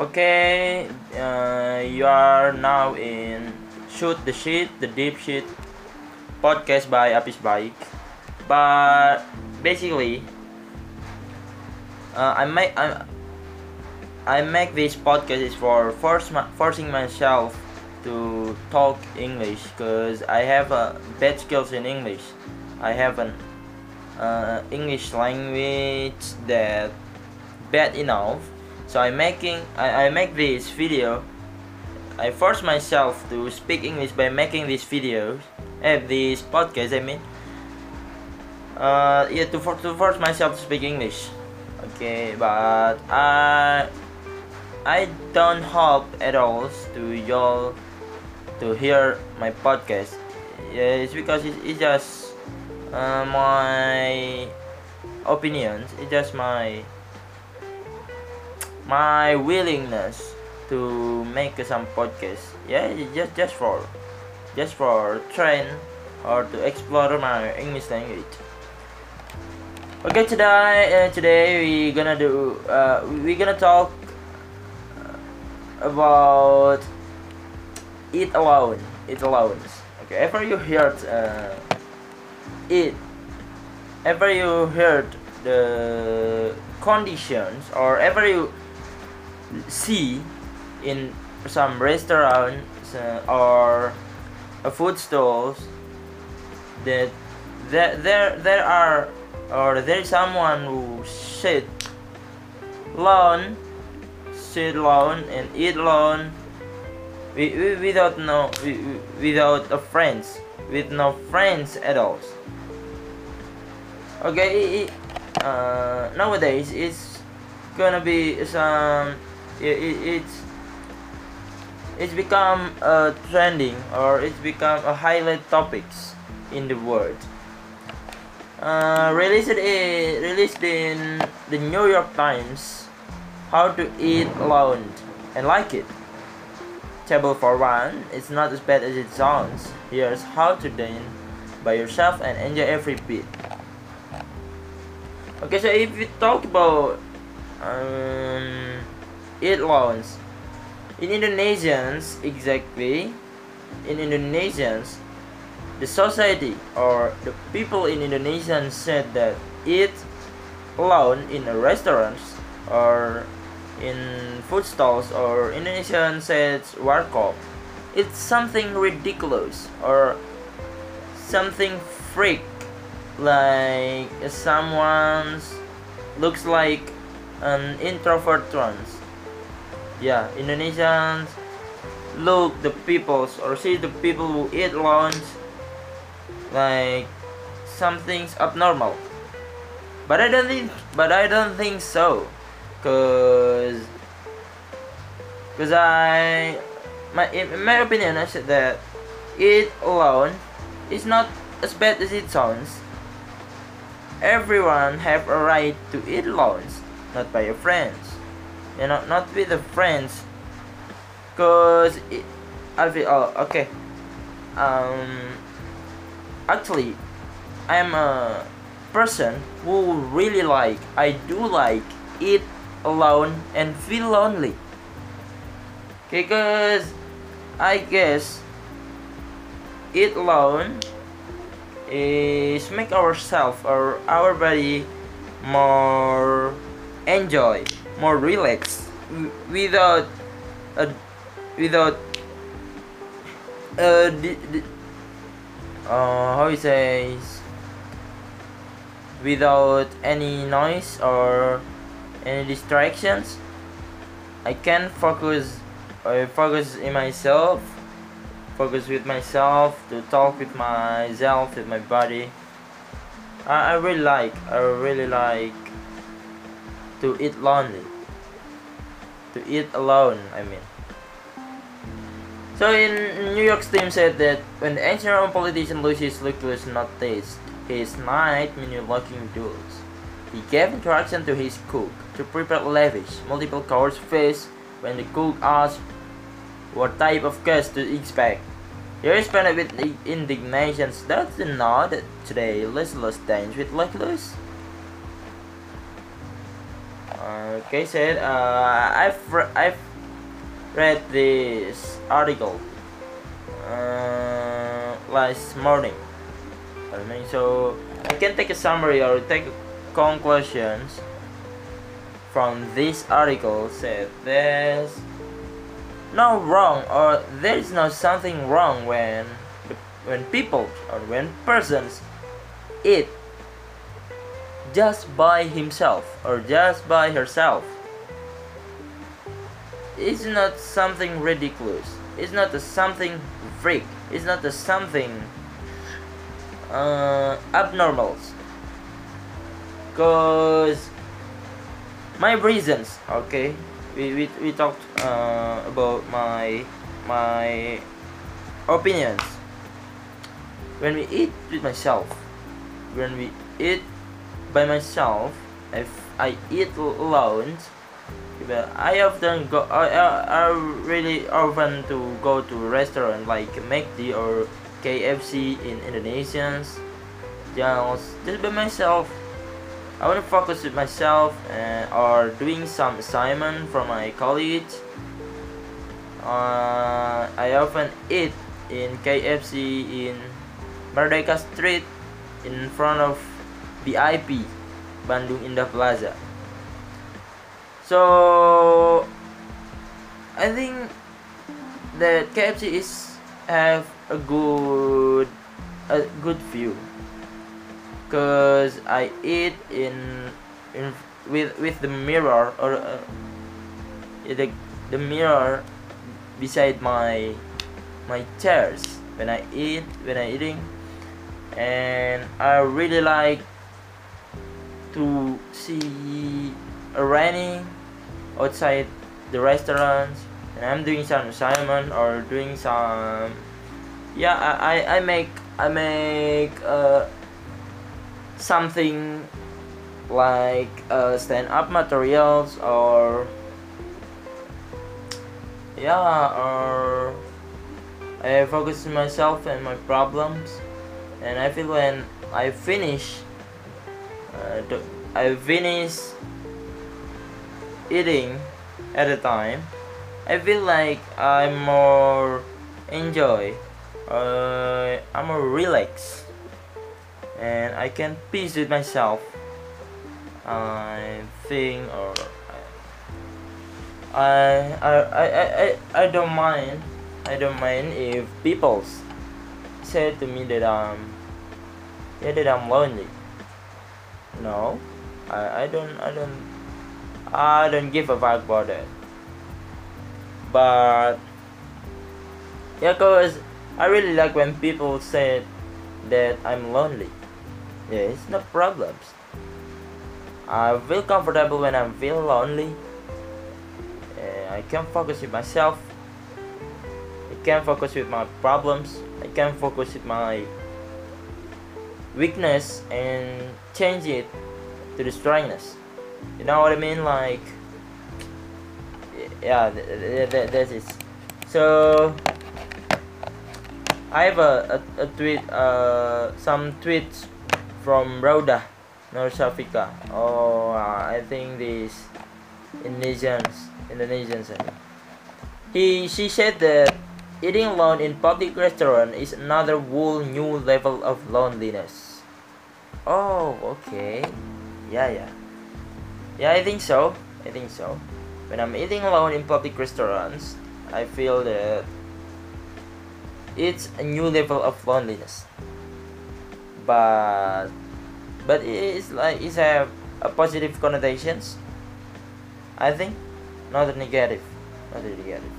Okay, uh, you are now in Shoot the Shit, the Deep Shit podcast by Apis Bike. But basically, uh, I make I, I make this podcast is for force forcing myself to talk English because I have a bad skills in English. I have an uh, English language that bad enough. So I'm making I, I make this video. I force myself to speak English by making these videos, eh, this podcast. I mean, uh, yeah, to, for, to force myself to speak English. Okay, but I I don't hope at all to y'all to hear my podcast. Yeah, it's because it's, it's just uh, my opinions. It's just my my willingness to make some podcast. Yeah, just just for just for train or to explore my English language. Okay, today uh, today we gonna do uh, we gonna talk about eat alone. Eat alone. Okay, ever you heard uh, it? Ever you heard the conditions or ever you see in some restaurants uh, or uh, food stalls that there there there are or there is someone who sit alone sit alone and eat alone we, we, without no we, without a friends with no friends at all. Okay uh, nowadays it's gonna be some it, it, it's it's become a trending or it's become a highlight topics in the world. Uh, released in, released in the New York Times how to eat alone and like it. Table for one it's not as bad as it sounds. Here's how to dine by yourself and enjoy every bit. Okay so if we talk about um, eat loans in Indonesians exactly. In Indonesians the society or the people in Indonesia said that eat alone in a restaurants or in food stalls or Indonesian says warkop. It's something ridiculous or something freak like someone's looks like an introvert ones yeah Indonesians look the peoples or see the people who eat lunch like something's abnormal. But I don't think but I don't think so cause cause I my in my opinion I said that eat alone is not as bad as it sounds. Everyone have a right to eat alone not by your friends you know not with the friends. Cause it, I'll be oh okay. Um actually I'm a person who really like I do like eat alone and feel lonely. Okay, because I guess eat alone is make ourselves or our body more enjoy more relaxed. Without without uh, uh, how you say without any noise or any distractions I can focus I focus in myself focus with myself to talk with myself with my body. I, I really like I really like to eat lonely to eat alone I mean so in New York's team said that when the ancient Roman politician Lucius Lucullus noticed his night menu lacking duels, he gave instruction to his cook to prepare lavish, multiple course feast when the cook asked what type of guest to expect. He responded with indignation, does that today Lucius dines with Lucullus? Okay, said, uh, I've, I've read this article uh, last morning. I mean, so I can take a summary or take conclusions from this article. Said there's no wrong or there is no something wrong when when people or when persons eat just by himself or just by herself. It's not something ridiculous. It's not a something freak. It's not a something uh, abnormal. Because my reasons okay? We, we, we talked uh, about my my opinions. When we eat with myself when we eat by myself. If I eat alone I often go I, I, I really often to go to restaurant like McD or KFC in Indonesians. Just just by myself. I want to focus with myself and, or doing some assignment from my college uh, I often eat in KFC in Merdeka Street in front of BIP Bandung Indah Plaza. So I think that KFC is have a good a good view. Cause I eat in in with with the mirror or uh, the the mirror beside my my chairs when I eat when I eating. And I really like to see a raining outside the restaurant and I'm doing some assignment or doing some yeah I, I, I make I make uh, something like uh, stand-up materials or yeah or I focus myself and my problems and I feel when I finish uh, I finish eating at a time I feel like I'm more enjoy uh, I'm more relaxed and I can peace with myself. I think or I I, I, I, I don't mind I don't mind if people say to me that I'm yeah that I'm lonely no I, I don't I don't I don't give a fuck about that but yeah cause I really like when people say that I'm lonely yeah, it's no problems. I feel comfortable when I feel lonely. I can focus with myself. I can focus with my problems. I can focus with my weakness and change it to the strengthness. You know what I mean? Like, yeah, that, that is. So, I have a, a, a tweet, uh, some tweets from Rhoda, North Africa. Oh, uh, I think these Indonesians, Indonesians. He, she said that eating alone in public restaurant is another whole new level of loneliness. Oh, okay. Yeah, yeah. Yeah, I think so. I think so. When I'm eating alone in public restaurants, I feel that it's a new level of loneliness but but it's like it's a, positive connotations I think not a negative not negative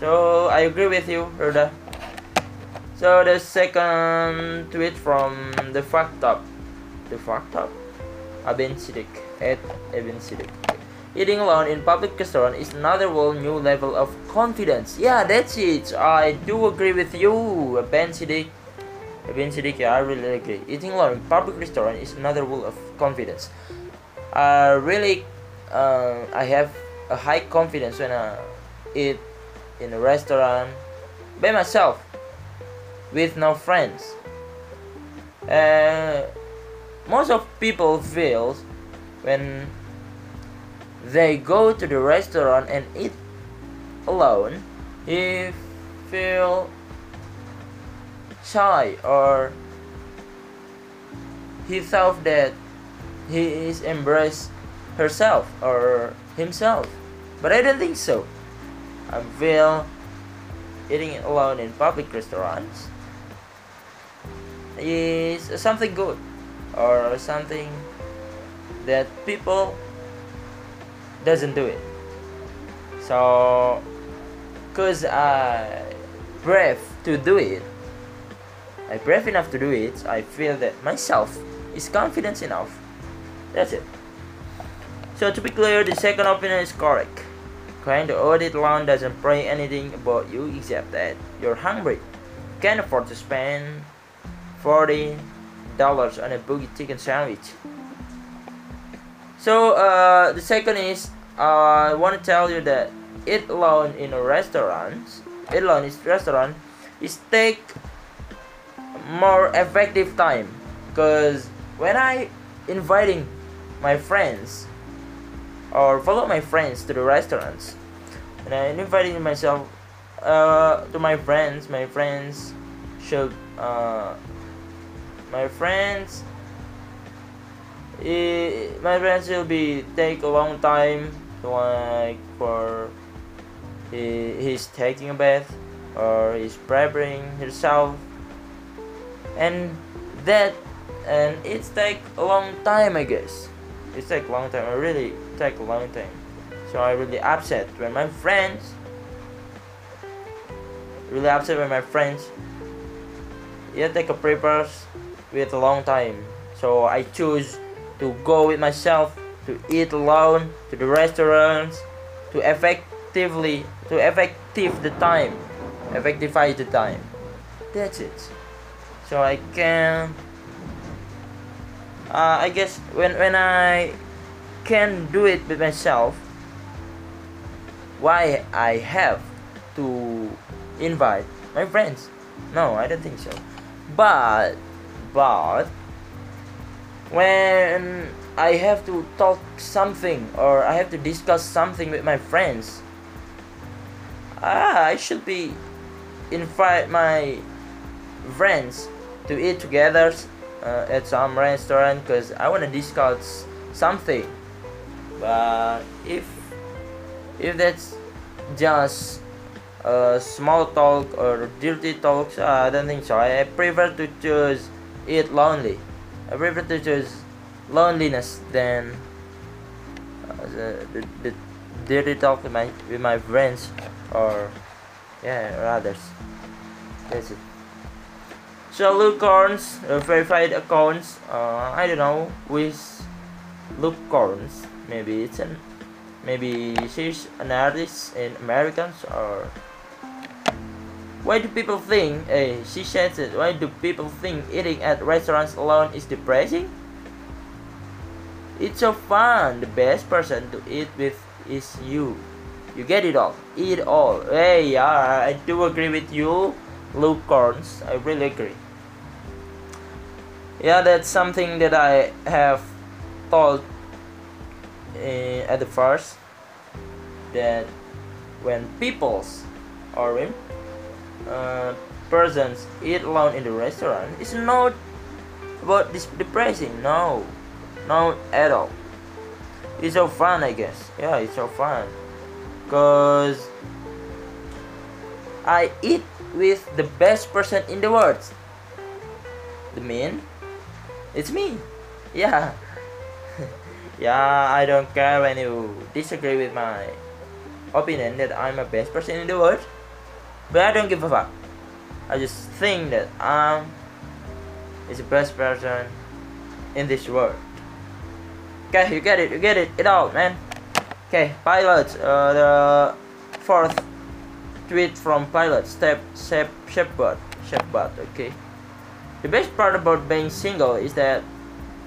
so I agree with you Ruda. so the second tweet from the fact up the fact up Abin Sidik at Abin Sidik Eating alone in public restaurant is another whole new level of confidence. Yeah, that's it. I do agree with you, Ben Sidik. Ibn Siddiqui, I really agree. Eating alone in public restaurant is another rule of confidence. I really, uh, I have a high confidence when I eat in a restaurant by myself with no friends. Uh, most of people feel when they go to the restaurant and eat alone, he feel shy or he thought that he is embrace herself or himself. But I don't think so. I feel eating alone in public restaurants is something good or something that people doesn't do it. So cause I brave to do it I brave enough to do it I feel that myself is confident enough. That's it. So to be clear the second opinion is correct. To audit loan doesn't pray anything about you except that you're hungry. Can't afford to spend 40 dollars on a boogie chicken sandwich. So uh, the second is uh, I want to tell you that eat alone in a restaurant eat alone in a restaurant is take more effective time. Because when I inviting my friends or follow my friends to the restaurants and I inviting myself uh, to my friends my friends should uh, my friends it, my friends will be take a long time like for he, he's taking a bath or he's preparing himself. And that and it's take a long time I guess. It's take a long time I really take a long time. So I really upset when my friends. Really upset when my friends. Yeah take a papers with a long time. So I choose to go with myself to eat alone to the restaurants to effectively to effective the time effectify the time. That's it. So I can uh, I guess when when I can do it with myself why I have to invite my friends? No I don't think so. But but when I have to talk something or I have to discuss something with my friends, ah, I should be invite my friends to eat together uh, at some restaurant because I want to discuss something. But if if that's just a small talk or dirty talks, uh, I don't think so. I prefer to choose eat lonely. I prefer to choose loneliness than uh, the, the, dirty talk with my with my friends or yeah or others. That's it. So Luke Corns, uh, verified accounts. Uh, I don't know with Luke Corns. Maybe it's an maybe she's an artist in Americans or why do people think, hey, she says it, why do people think eating at restaurants alone is depressing? It's so fun. The best person to eat with is you. You get it all. Eat all. Hey, yeah, I do agree with you, Luke Corns. I really agree. Yeah, that's something that I have thought uh, at the first that when people's or when uh, persons eat alone in the restaurant is not about this depressing. No, not at all. It's so fun, I guess. Yeah, it's so fun. Cause I eat with the best person in the world. The mean, it's me. Yeah. yeah, I don't care when you disagree with my opinion that I'm the best person in the world. But I don't give a fuck. I just think that I'm is the best person in this world. Okay, you get it, you get it, it out, man. Okay, pilot, uh, the fourth tweet from pilot, step, step, shepherd, shepherd, okay. The best part about being single is that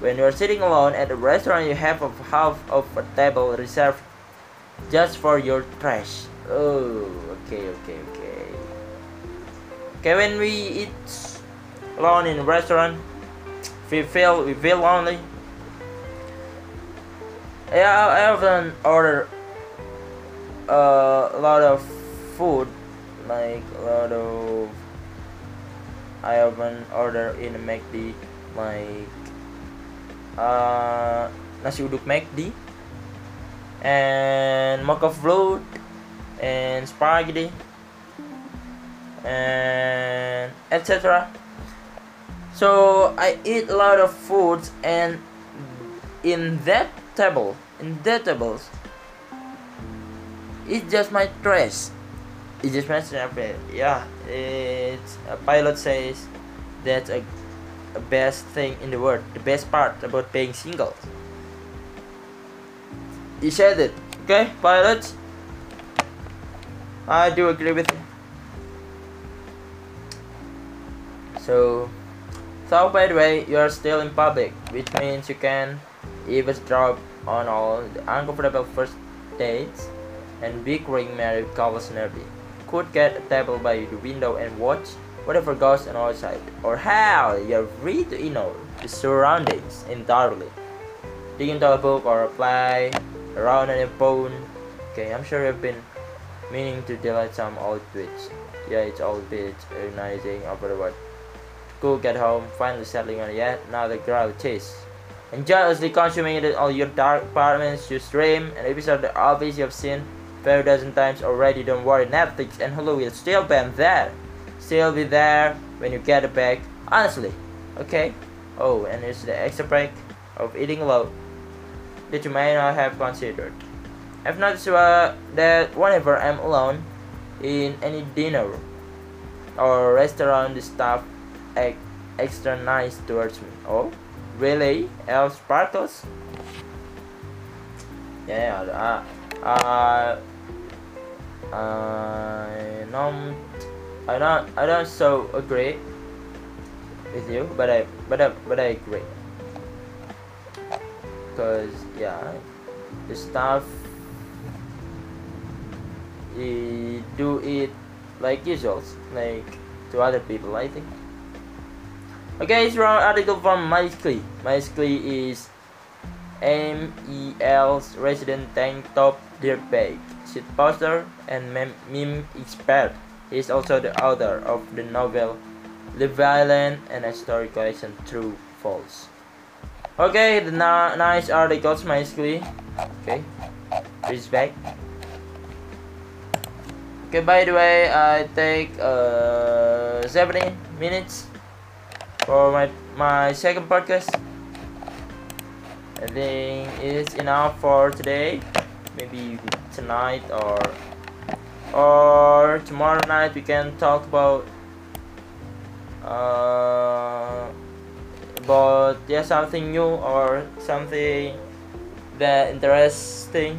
when you're sitting alone at a restaurant, you have a half of a table reserved just for your trash. Oh, okay, okay, okay. Okay, when we eat alone in a restaurant, we feel we feel lonely. Yeah, I often order uh, a lot of food like a lot of I often order in McD like uh, nasi uduk McD and mocha float and spaghetti and etc so I eat a lot of foods and in that table in that tables it's just my dress it's just my strap yeah. It's a pilot says that's a, a best thing in the world the best part about being single. He said it okay pilot? I do agree with you so so by the way, you are still in public, which means you can eavesdrop on all the uncomfortable first dates and big bickering married couples nerdy. Could get a table by the window and watch whatever goes on outside, or hell, you're free to ignore the surroundings entirely. Dig into a book or a play, around on your phone. Okay, I'm sure you've been meaning to delete some old tweets. Yeah, it's old tweets organizing over the Go get home, finally settling on yet another growl chase. And jealously consuming it all your dark apartments, you stream an episode that obviously you've seen a dozen times already. Don't worry, Netflix and Hulu will still be there. Still be there when you get it back. Honestly, okay? Oh, and it's the extra break of eating low that you may not have considered. I've noticed uh, that whenever I'm alone in any dinner or restaurant, the staff act extra nice towards me. Oh, really? El Sparkles? Yeah, uh, uh, I don't, I don't, I don't so agree with you, but I, but I, but I agree. Cause yeah, the stuff you do it like usual, like to other people. I think. Okay, it's wrong article from Miles Klee. MyScly is MEL's resident tank top dirtbag, shit poster, and mem meme expert. He is also the author of the novel The Violent and a story collection True False. Okay, the na nice articles, Miles Klee. Okay, respect. Okay, by the way, I take uh, 17 minutes for my my second podcast. I think it's enough for today. Maybe tonight or or tomorrow night we can talk about uh, about yeah something new or something that interesting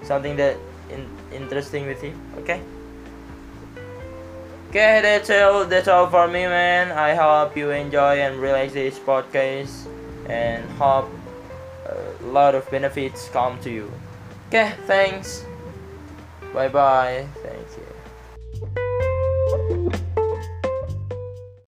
something that in, interesting with you okay Okay, that's all. That's all for me, man. I hope you enjoy and realize this podcast, and hope a lot of benefits come to you. Okay, thanks. Bye bye.